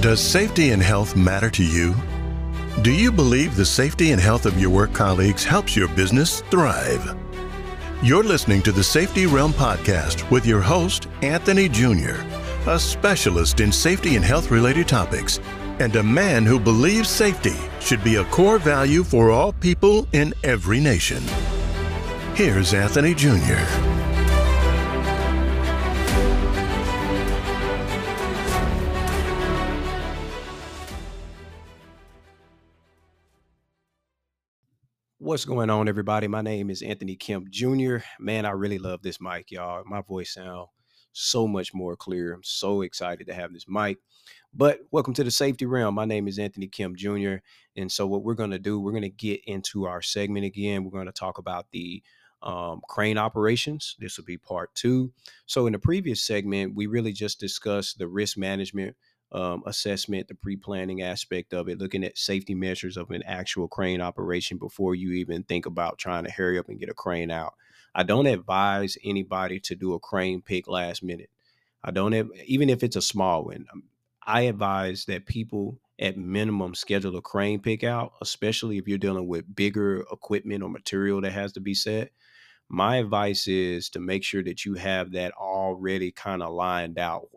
Does safety and health matter to you? Do you believe the safety and health of your work colleagues helps your business thrive? You're listening to the Safety Realm Podcast with your host, Anthony Jr., a specialist in safety and health related topics, and a man who believes safety should be a core value for all people in every nation. Here's Anthony Jr. What's going on, everybody? My name is Anthony Kemp Jr. Man, I really love this mic, y'all. My voice sound so much more clear. I'm so excited to have this mic. But welcome to the safety realm. My name is Anthony Kemp Jr. And so, what we're going to do, we're going to get into our segment again. We're going to talk about the um, crane operations. This will be part two. So, in the previous segment, we really just discussed the risk management um, assessment, the pre planning aspect of it, looking at safety measures of an actual crane operation before you even think about trying to hurry up and get a crane out. I don't advise anybody to do a crane pick last minute. I don't have, even if it's a small one. Um, I advise that people at minimum schedule a crane pick out, especially if you're dealing with bigger equipment or material that has to be set my advice is to make sure that you have that already kind of lined out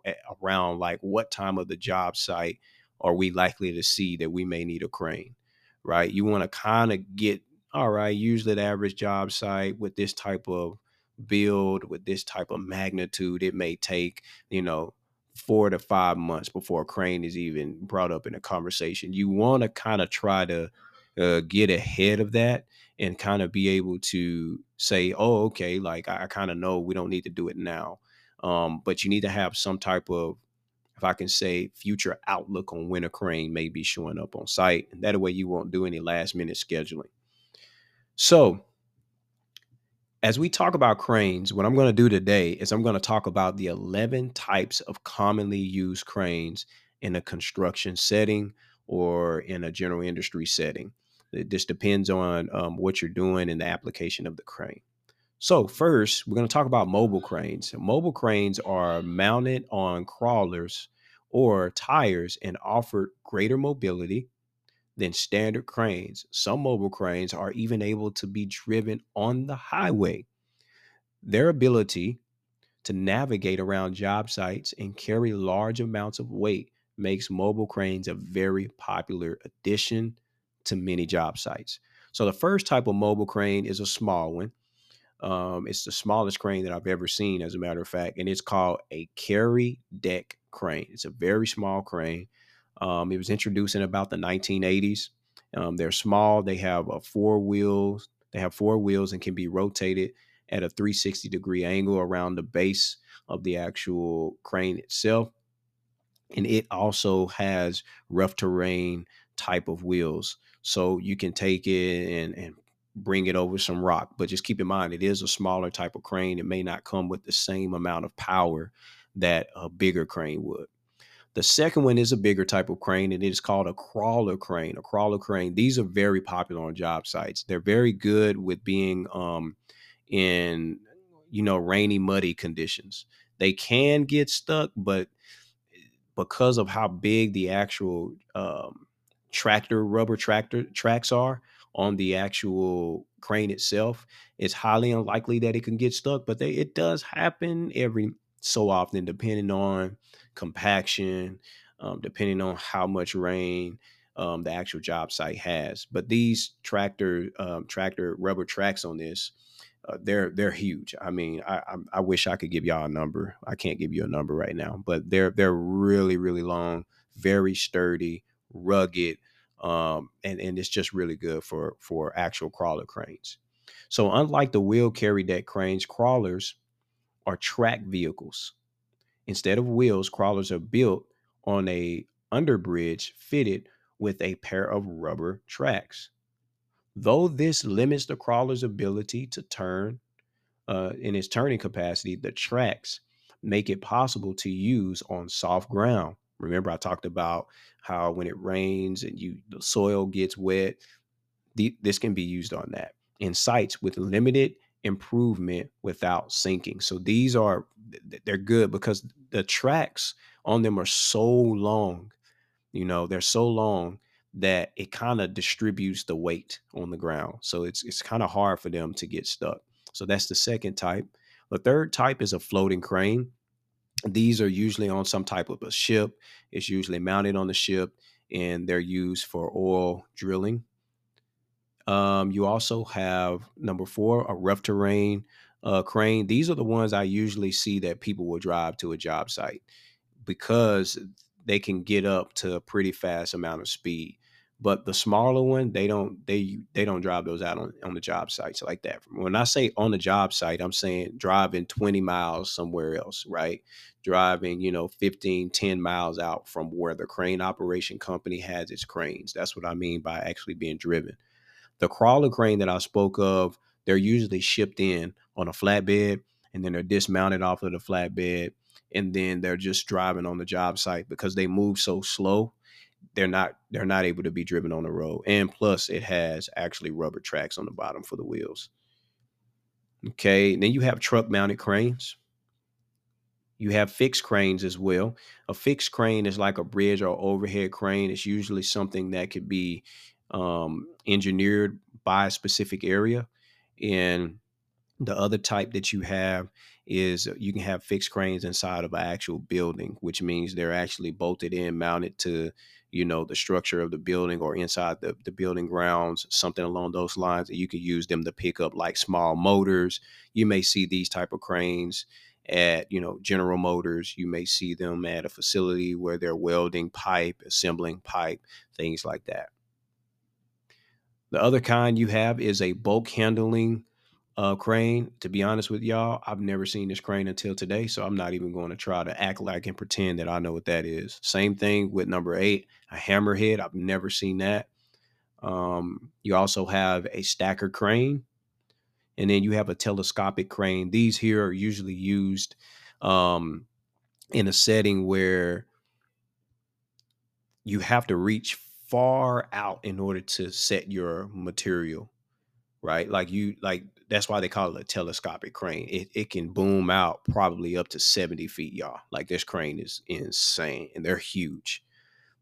around like what time of the job site are we likely to see that we may need a crane right? You want to kind of get all right usually the average job site with this type of build with this type of magnitude it may take you know four to five months before a crane is even brought up in a conversation. You want to kind of try to uh, get ahead of that and kind of be able to say, oh, okay, like I, I kind of know we don't need to do it now. Um, but you need to have some type of, if I can say, future outlook on when a crane may be showing up on site. And that way you won't do any last minute scheduling. So, as we talk about cranes, what I'm going to do today is I'm going to talk about the 11 types of commonly used cranes in a construction setting or in a general industry setting. It just depends on um, what you're doing and the application of the crane. So, first, we're going to talk about mobile cranes. Mobile cranes are mounted on crawlers or tires and offer greater mobility than standard cranes. Some mobile cranes are even able to be driven on the highway. Their ability to navigate around job sites and carry large amounts of weight makes mobile cranes a very popular addition to many job sites. So the first type of mobile crane is a small one. Um, it's the smallest crane that I've ever seen, as a matter of fact, and it's called a carry deck crane. It's a very small crane. Um, it was introduced in about the 1980s. Um, they're small. They have a four wheels. They have four wheels and can be rotated at a 360 degree angle around the base of the actual crane itself. And it also has rough terrain type of wheels. So you can take it and, and bring it over some rock. But just keep in mind, it is a smaller type of crane. It may not come with the same amount of power that a bigger crane would. The second one is a bigger type of crane, and it is called a crawler crane. A crawler crane. These are very popular on job sites. They're very good with being um, in you know rainy, muddy conditions. They can get stuck, but because of how big the actual um, tractor rubber tractor tracks are on the actual crane itself, it's highly unlikely that it can get stuck. But they, it does happen every so often, depending on compaction, um, depending on how much rain um, the actual job site has. But these tractor um, tractor rubber tracks on this, uh, they're they're huge. I mean, I, I, I wish I could give y'all a number. I can't give you a number right now, but they're they're really really long, very sturdy, rugged, um, and and it's just really good for for actual crawler cranes. So unlike the wheel carry deck cranes, crawlers are track vehicles. Instead of wheels, crawlers are built on a underbridge fitted with a pair of rubber tracks. Though this limits the crawler's ability to turn uh, in its turning capacity, the tracks make it possible to use on soft ground Remember, I talked about how when it rains and you the soil gets wet, the, this can be used on that in sites with limited improvement without sinking. So these are they're good because the tracks on them are so long You know, they're so long that it kind of distributes the weight on the ground. So it's it's kind of hard for them to get stuck. So that's the second type. The third type is a floating crane. These are usually on some type of a ship. It's usually mounted on the ship and they're used for oil drilling. Um, you also have number four, a rough terrain uh, crane. These are the ones I usually see that people will drive to a job site because they can get up to a pretty fast amount of speed. But the smaller one, they don't they they don't drive those out on, on the job sites like that. When I say on the job site, I'm saying driving 20 miles somewhere else, right? Driving, you know, 15, 10 miles out from where the crane operation company has its cranes. That's what I mean by actually being driven. The crawler crane that I spoke of, they're usually shipped in on a flatbed and then they're dismounted off of the flatbed and then they're just driving on the job site because they move so slow they're not they're not able to be driven on the road and plus it has actually rubber tracks on the bottom for the wheels. Okay then you have truck mounted cranes. You have fixed cranes as well. A fixed crane is like a bridge or overhead crane. It's usually something that could be um, engineered by a specific area and the other type that you have is you can have fixed cranes inside of an actual building, which means they're actually bolted in, mounted to, you know, the structure of the building or inside the, the building grounds, something along those lines. And you can use them to pick up like small motors. You may see these type of cranes at, you know, General Motors. You may see them at a facility where they're welding pipe, assembling pipe, things like that. The other kind you have is a bulk handling uh, crane. To be honest with y'all, I've never seen this crane until today, so I'm not even going to try to act like and pretend that I know what that is. Same thing with number eight, a hammerhead. I've never seen that. Um, you also have a stacker crane, and then you have a telescopic crane. These here are usually used um, in a setting where you have to reach far out in order to set your material right like you like that's why they call it a telescopic crane. It, it can boom out probably up to 70 feet, y'all. Like this crane is insane and they're huge.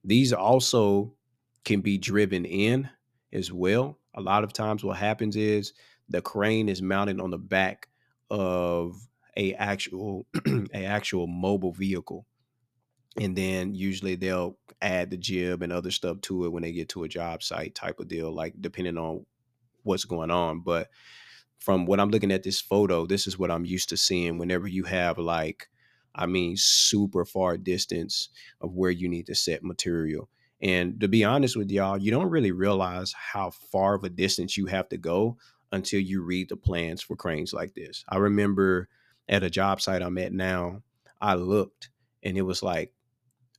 These also can be driven in as well. A lot of times what happens is the crane is mounted on the back of a actual a actual mobile vehicle. And then usually they'll add the jib and other stuff to it when they get to a job site type of deal, like depending on what's going on. But from what I'm looking at this photo, this is what I'm used to seeing whenever you have like, I mean, super far distance of where you need to set material. And to be honest with y'all, you don't really realize how far of a distance you have to go until you read the plans for cranes like this. I remember at a job site I'm at now, I looked and it was like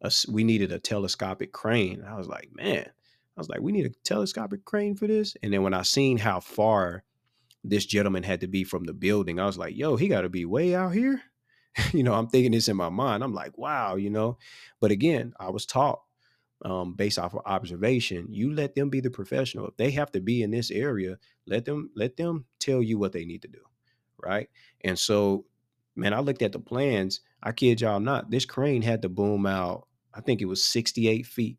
a, we needed a telescopic crane. I was like, man, I was like, we need a telescopic crane for this. And then when I seen how far this gentleman had to be from the building. I was like, yo, he got to be way out here. you know, I'm thinking this in my mind. I'm like, wow, you know. But again, I was taught um, based off of observation. You let them be the professional. If they have to be in this area, let them let them tell you what they need to do, right? And so, man, I looked at the plans. I kid y'all not. This crane had to boom out. I think it was 68 feet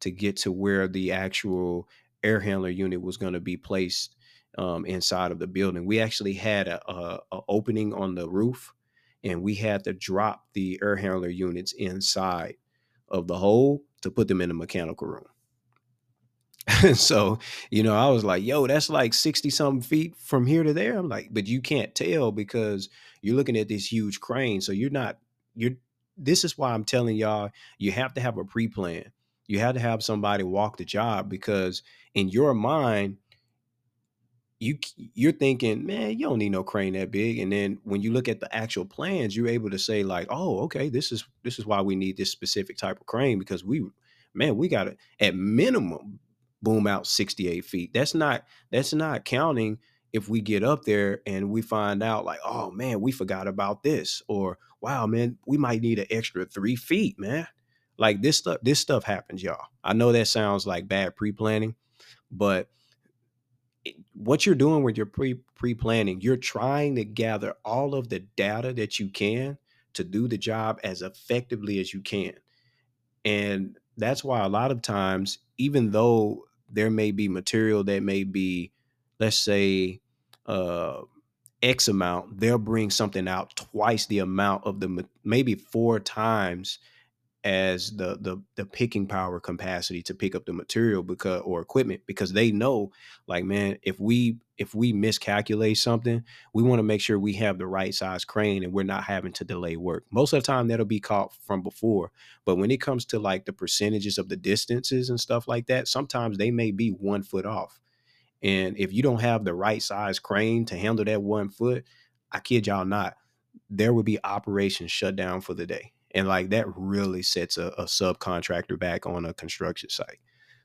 to get to where the actual air handler unit was going to be placed um, inside of the building. We actually had a, a, a, opening on the roof, and we had to drop the air handler units inside of the hole to put them in the mechanical room. so, you know, I was like, yo, that's like 60 something feet from here to there. I'm like, but you can't tell because you're looking at this huge crane. So you're not, you're, this is why I'm telling y'all, you have to have a pre plan. You have to have somebody walk the job because in your mind, you you're thinking, man, you don't need no crane that big. And then when you look at the actual plans, you're able to say like, oh, okay, this is this is why we need this specific type of crane because we, man, we got to at minimum boom out 68 feet. That's not that's not counting if we get up there and we find out like, oh man, we forgot about this, or wow, man, we might need an extra three feet, man. Like this stuff, this stuff happens, y'all. I know that sounds like bad pre planning, but what you're doing with your pre pre planning, you're trying to gather all of the data that you can to do the job as effectively as you can. And that's why a lot of times, even though there may be material that may be, let's say, uh, X amount, they'll bring something out twice the amount of the maybe four times as the the the picking power capacity to pick up the material because or equipment because they know like man if we if we miscalculate something we want to make sure we have the right size crane and we're not having to delay work. Most of the time that'll be caught from before but when it comes to like the percentages of the distances and stuff like that sometimes they may be one foot off and if you don't have the right size crane to handle that one foot i kid y'all not there would be operations shut down for the day and like that really sets a, a subcontractor back on a construction site.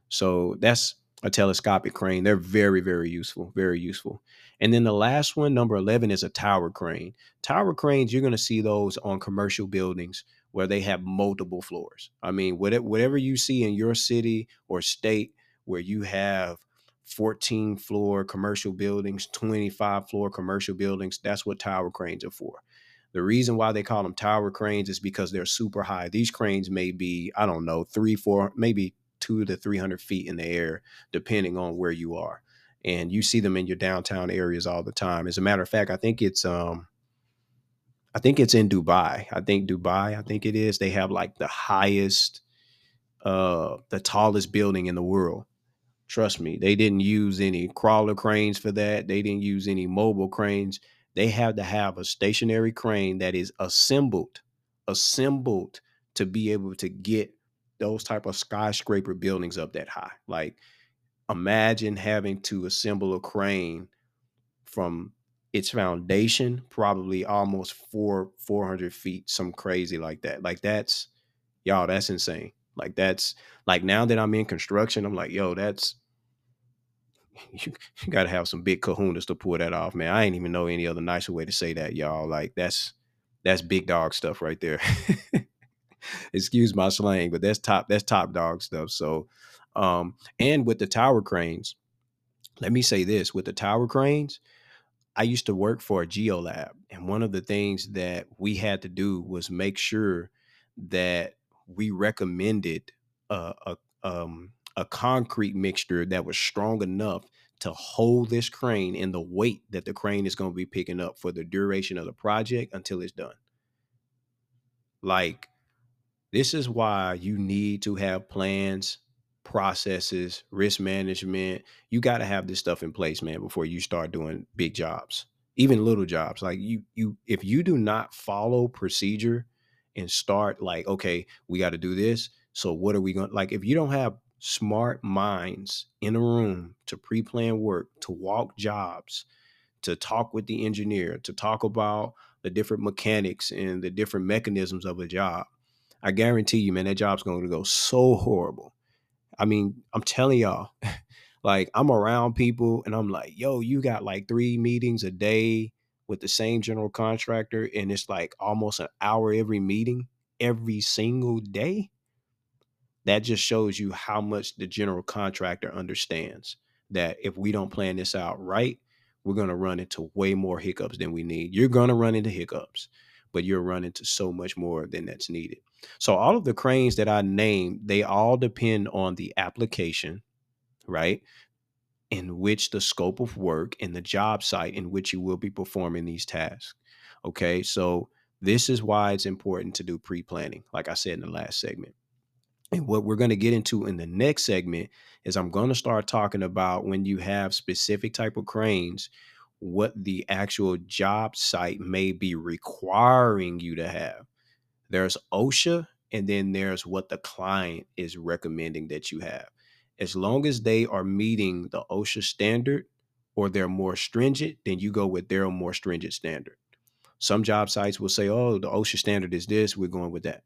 So that's a telescopic crane they're very very useful very useful. And then the last one number 11 is a tower crane. Tower cranes you're going to see those on commercial buildings where they have multiple floors. I mean whatever you see in your city or state where you have 14 floor commercial buildings 25 floor commercial buildings that's what tower cranes are for the reason why they call them tower cranes is because they're super high. These cranes may be, I don't know, three, four, maybe two to 300 feet in the air, depending on where you are. And you see them in your downtown areas all the time. As a matter of fact, I think it's, um, I think it's in Dubai. I think Dubai, I think it is. They have like the highest, uh, the tallest building in the world. Trust me, they didn't use any crawler cranes for that. They didn't use any mobile cranes they have to have a stationary crane that is assembled, assembled to be able to get those type of skyscraper buildings up that high. Like imagine having to assemble a crane from its foundation, probably almost four, 400 feet, some crazy like that. Like that's, y'all, that's insane. Like that's like now that I'm in construction, I'm like, yo, that's you, you got to have some big kahunas to pull that off, man. I ain't even know any other nicer way to say that, y'all. Like that's that's big dog stuff right there. Excuse my slang, but that's top that's top dog stuff. So, um, and with the tower cranes, let me say this: with the tower cranes, I used to work for a geolab, and one of the things that we had to do was make sure that we recommended a, a um, a concrete mixture that was strong enough to hold this crane in the weight that the crane is going to be picking up for the duration of the project until it's done. Like, this is why you need to have plans, processes, risk management. You got to have this stuff in place, man, before you start doing big jobs, even little jobs. Like you, you, if you do not follow procedure and start like, okay, we got to do this. So what are we going like? If you don't have smart minds in a room to pre-plan work, to walk jobs, to talk with the engineer, to talk about the different mechanics and the different mechanisms of a job. I guarantee you, man, that job's going to go so horrible. I mean, I'm telling y'all, like I'm around people and I'm like, yo, you got like three meetings a day with the same general contractor, and it's like almost an hour every meeting every single day that just shows you how much the general contractor understands that if we don't plan this out right, we're going to run into way more hiccups than we need. You're going to run into hiccups, but you're running into so much more than that's needed. So all of the cranes that I named, they all depend on the application, right? In which the scope of work and the job site in which you will be performing these tasks. Okay, so this is why it's important to do pre planning, like I said in the last segment. And what we're going to get into in the next segment is I'm going to start talking about when you have specific type of cranes, what the actual job site may be requiring you to have. There's OSHA, and then there's what the client is recommending that you have. As long as they are meeting the OSHA standard or they're more stringent, then you go with their more stringent standard. Some job sites will say, oh, the OSHA standard is this, we're going with that.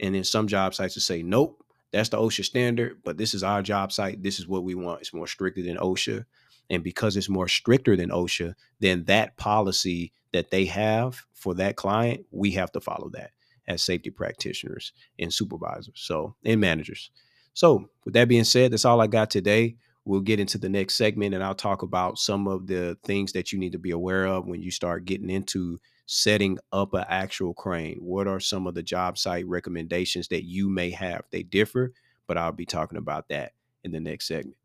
And then some job sites will say, nope, that's the OSHA standard, but this is our job site. This is what we want. It's more stricter than OSHA. And because it's more stricter than OSHA, then that policy that they have for that client, we have to follow that as safety practitioners and supervisors. So, and managers. So, with that being said, that's all I got today. We'll get into the next segment and I'll talk about some of the things that you need to be aware of when you start getting into setting up an actual crane. What are some of the job site recommendations that you may have? They differ, but I'll be talking about that in the next segment.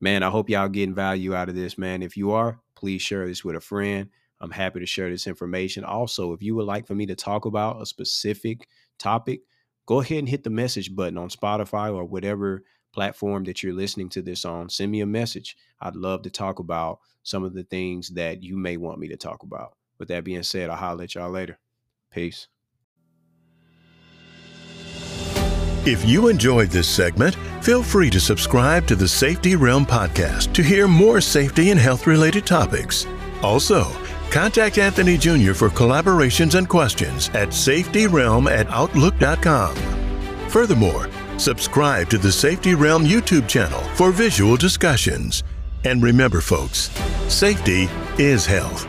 Man, I hope y'all getting value out of this, man. If you are, please share this with a friend. I'm happy to share this information. Also, if you would like for me to talk about a specific topic, go ahead and hit the message button on Spotify or whatever platform that you're listening to this on. Send me a message. I'd love to talk about some of the things that you may want me to talk about. With that being said, I'll holler at y'all later. Peace. If you enjoyed this segment, feel free to subscribe to the Safety Realm podcast to hear more safety and health related topics. Also, contact Anthony Jr. for collaborations and questions at safetyrealm at outlook.com. Furthermore, subscribe to the Safety Realm YouTube channel for visual discussions. And remember, folks, safety is health.